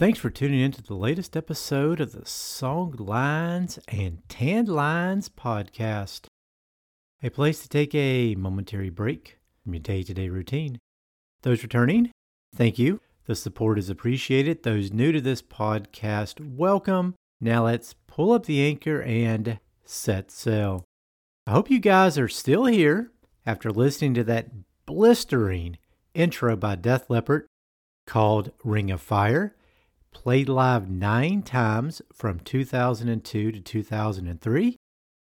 Thanks for tuning in to the latest episode of the Song Lines and Tan Lines podcast, a place to take a momentary break from your day to day routine. Those returning, thank you. The support is appreciated. Those new to this podcast, welcome. Now let's pull up the anchor and set sail. I hope you guys are still here after listening to that blistering intro by Def Leppard called Ring of Fire played live nine times from 2002 to 2003,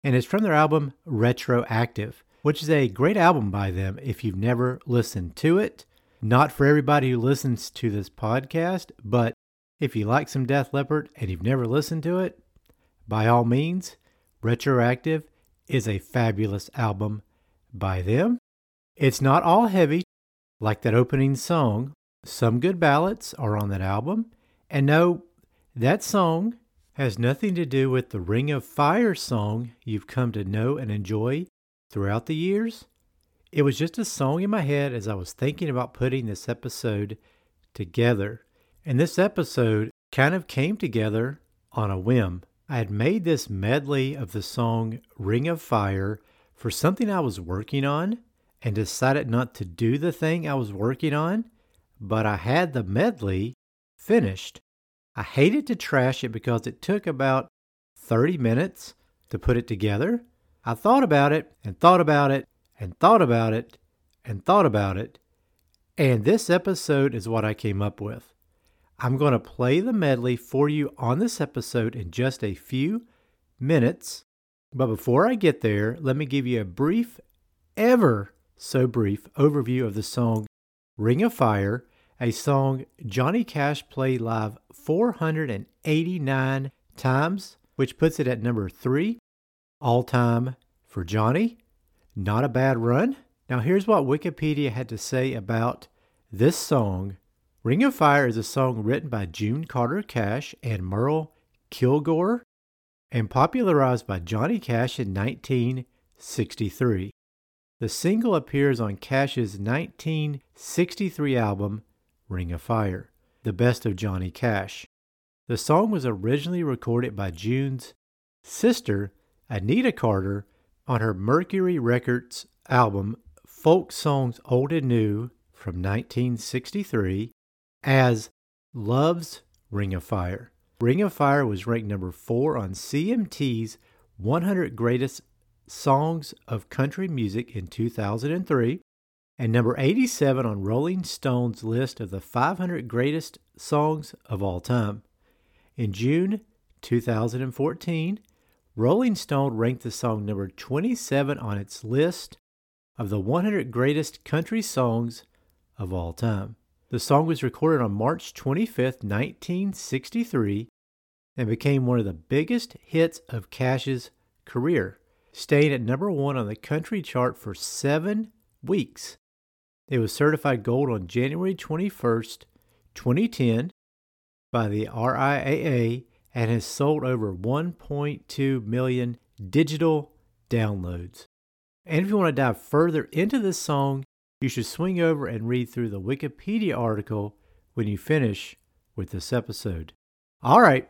and it's from their album Retroactive, which is a great album by them if you've never listened to it. Not for everybody who listens to this podcast, but if you like some Def Leppard and you've never listened to it, by all means, Retroactive is a fabulous album by them. It's not all heavy, like that opening song. Some good ballads are on that album, and no, that song has nothing to do with the Ring of Fire song you've come to know and enjoy throughout the years. It was just a song in my head as I was thinking about putting this episode together. And this episode kind of came together on a whim. I had made this medley of the song Ring of Fire for something I was working on and decided not to do the thing I was working on, but I had the medley finished. I hated to trash it because it took about 30 minutes to put it together. I thought about it and thought about it and thought about it and thought about it. And this episode is what I came up with. I'm going to play the medley for you on this episode in just a few minutes. But before I get there, let me give you a brief, ever so brief overview of the song Ring of Fire a song Johnny Cash played live 489 times, which puts it at number three all time for Johnny. Not a bad run. Now, here's what Wikipedia had to say about this song. Ring of Fire is a song written by June Carter Cash and Merle Kilgore and popularized by Johnny Cash in 1963. The single appears on Cash's 1963 album Ring of Fire, the best of Johnny Cash. The song was originally recorded by June's sister, Anita Carter, on her Mercury Records album Folk Songs Old and New from 1963 as Love's Ring of Fire. Ring of Fire was ranked number four on CMT's 100 Greatest Songs of Country Music in 2003 and number 87 on Rolling Stone's list of the 500 greatest songs of all time. In June 2014, Rolling Stone ranked the song number 27 on its list of the 100 greatest country songs of all time. The song was recorded on March 25, 1963, and became one of the biggest hits of Cash's career, staying at number one on the country chart for seven weeks It was certified gold on January 21st, 2010 by the RIAA and has sold over 1.2 million digital downloads. And if you want to dive further into this song, you should swing over and read through the Wikipedia article when you finish with this episode. All right,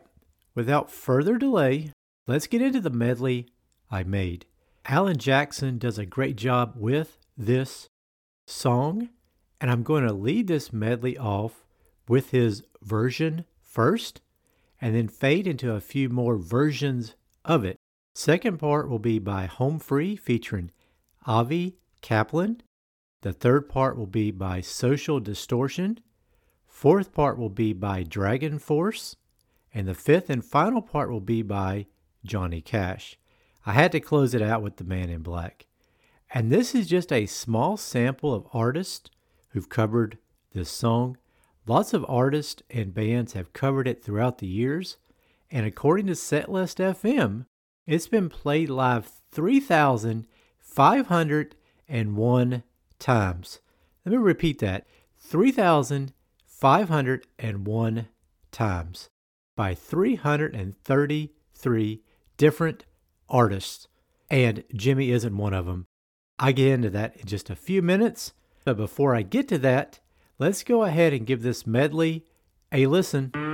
without further delay, let's get into the medley I made. Alan Jackson does a great job with this song, and I'm going to lead this medley off with his version first and then fade into a few more versions of it. Second part will be by Home Free featuring Avi Kaplan. The third part will be by Social Distortion. Fourth part will be by Dragon Force. And the fifth and final part will be by Johnny Cash. I had to close it out with The Man in Black. And this is just a small sample of artists who've covered this song. Lots of artists and bands have covered it throughout the years. And according to Setlist FM, it's been played live 3,501 times. Let me repeat that 3,501 times by 333 different artists. And Jimmy isn't one of them. I get into that in just a few minutes. But before I get to that, let's go ahead and give this medley a listen.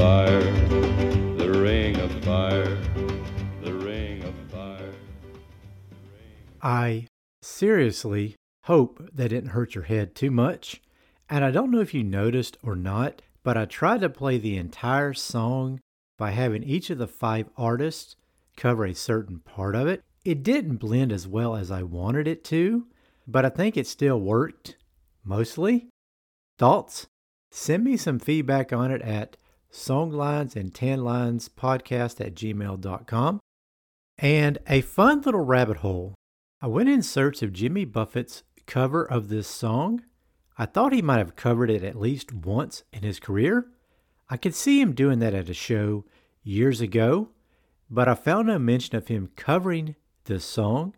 fire, the ring of fire, the ring of fire. I seriously hope that didn't hurt your head too much. And I don't know if you noticed or not, but I tried to play the entire song by having each of the five artists cover a certain part of it. It didn't blend as well as I wanted it to, but I think it still worked, mostly. Thoughts? Send me some feedback on it at songlines and tanlines podcast at gmail.com. And a fun little rabbit hole. I went in search of Jimmy Buffett's cover of this song. I thought he might have covered it at least once in his career. I could see him doing that at a show years ago, but I found no mention of him covering this song,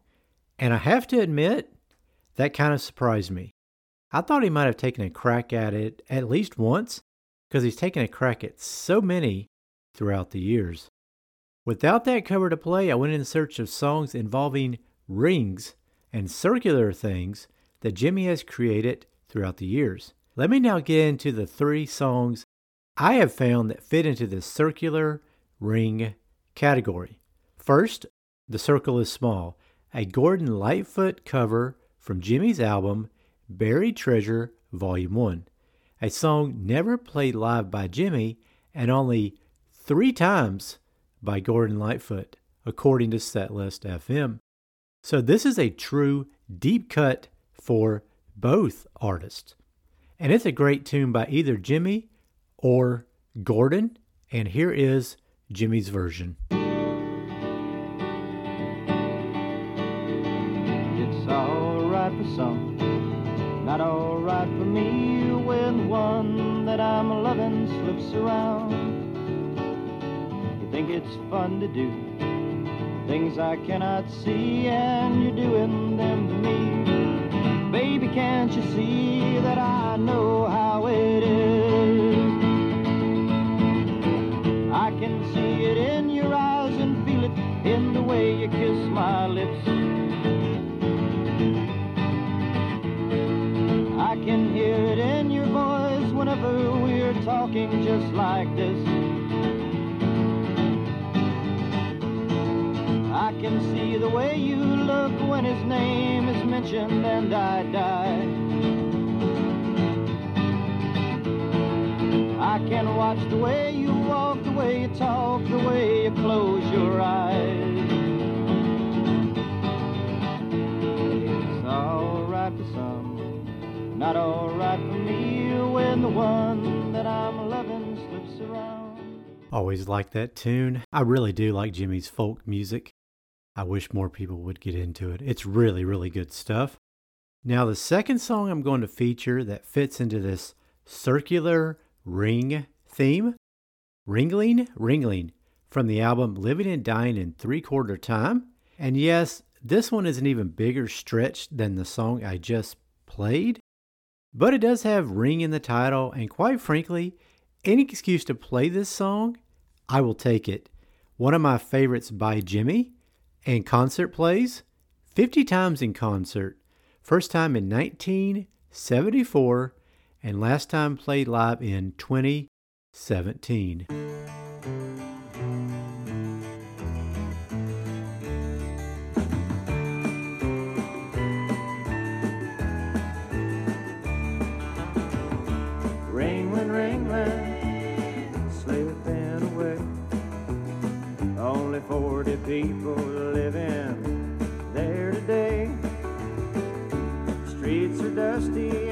and I have to admit, that kind of surprised me. I thought he might have taken a crack at it at least once, because he's taken a crack at so many throughout the years. Without that cover to play, I went in search of songs involving rings and circular things that Jimmy has created throughout the years. Let me now get into the three songs I have found that fit into the circular ring category. First, The Circle is Small, a Gordon Lightfoot cover from Jimmy's album Buried Treasure Volume 1, a song never played live by Jimmy and only three times by Gordon Lightfoot, according to Setlist FM. So this is a true deep cut for both artists. And it's a great tune by either Jimmy or Gordon. And here is Jimmy's version. It's alright for some, not alright for me when one that I'm loving slips around. You think it's fun to do things I cannot see, and you're doing them to me. Baby, can't you see that I know how it is? I can see it in your eyes and feel it in the way you kiss my lips. Talking just like this. I can see the way you look when his name is mentioned and I die. I can watch the way you walk, the way you talk, the way you close your eyes. It's alright for some, not alright for me when the one Always like that tune. I really do like Jimmy's folk music. I wish more people would get into it. It's really, really good stuff. Now, the second song I'm going to feature that fits into this circular ring theme, Ringling, Ringling, from the album Living and Dying in Three Quarter Time. And yes, this one is an even bigger stretch than the song I just played, but it does have ring in the title, and quite frankly, any excuse to play this song, I will take it. One of my favorites by Jimmy, and concert plays 50 times in concert. First time in 1974, and last time played live in 2017. People living there today. Streets are dusty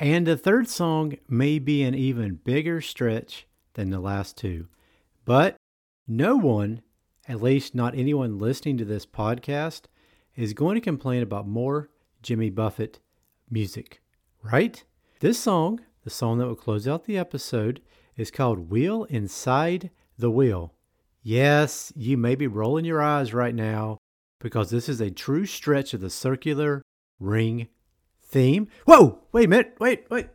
And the third song may be an even bigger stretch than the last two. But no one, at least not anyone listening to this podcast, is going to complain about more Jimmy Buffett music, right? This song, the song that will close out the episode, is called Wheel Inside the Wheel. Yes, you may be rolling your eyes right now because this is a true stretch of the circular ring theme. Whoa, wait a minute, wait, wait.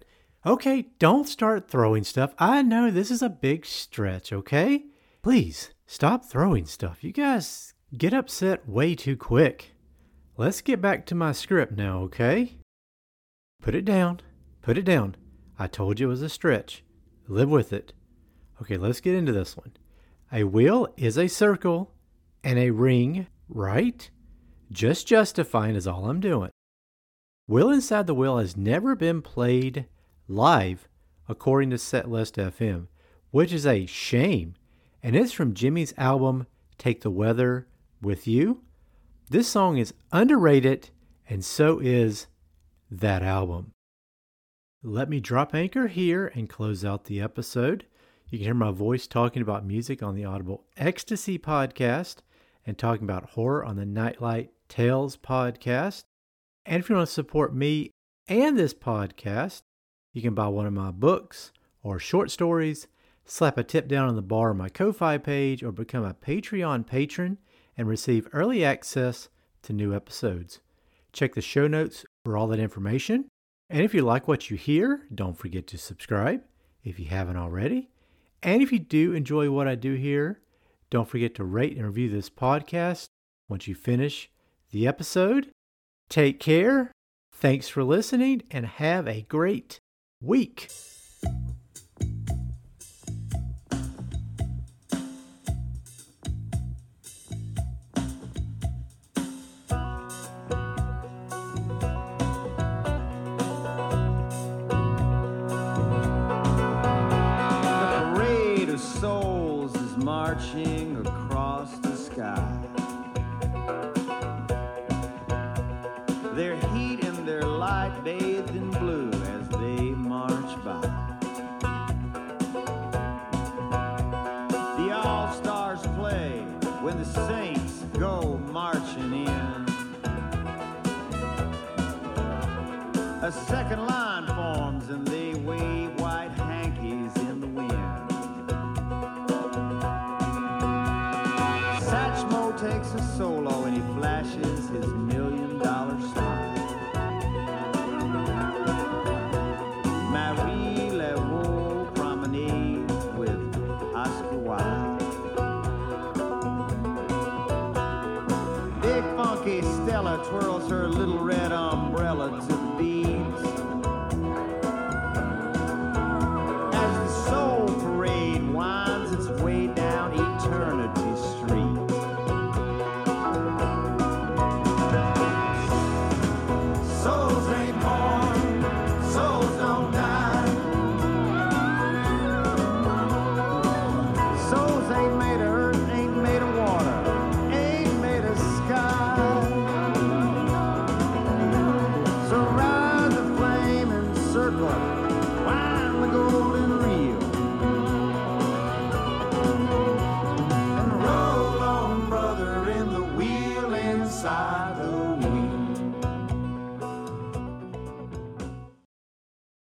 Okay, don't start throwing stuff. I know this is a big stretch, okay? Please stop throwing stuff. You guys get upset way too quick. Let's get back to my script now, okay? Put it down. Put it down. I told you it was a stretch. Live with it. Okay, let's get into this one. A wheel is a circle, and a ring, right? Just justifying is all I'm doing. Wheel Inside the Wheel has never been played live, according to Setlist FM, which is a shame. And it's from Jimmy's album, Take the Weather with You. This song is underrated, and so is that album. Let me drop anchor here and close out the episode. You can hear my voice talking about music on the Audible Ecstasy podcast and talking about horror on the Nightlight Tales podcast. And if you want to support me and this podcast, you can buy one of my books or short stories, slap a tip down on the bar on my Ko-Fi page, or become a Patreon patron and receive early access to new episodes. Check the show notes for all that information. And if you like what you hear, don't forget to subscribe if you haven't already. And if you do enjoy what I do here, don't forget to rate and review this podcast once you finish the episode. Take care. Thanks for listening and have a great week. Marching second line forms and they wave white hankies in the wind. Satchmo takes a solo and he flashes his million dollar smile. Marie Laveau promenade with Oscar Wilde. Big funky Stella twirls her little red umbrella to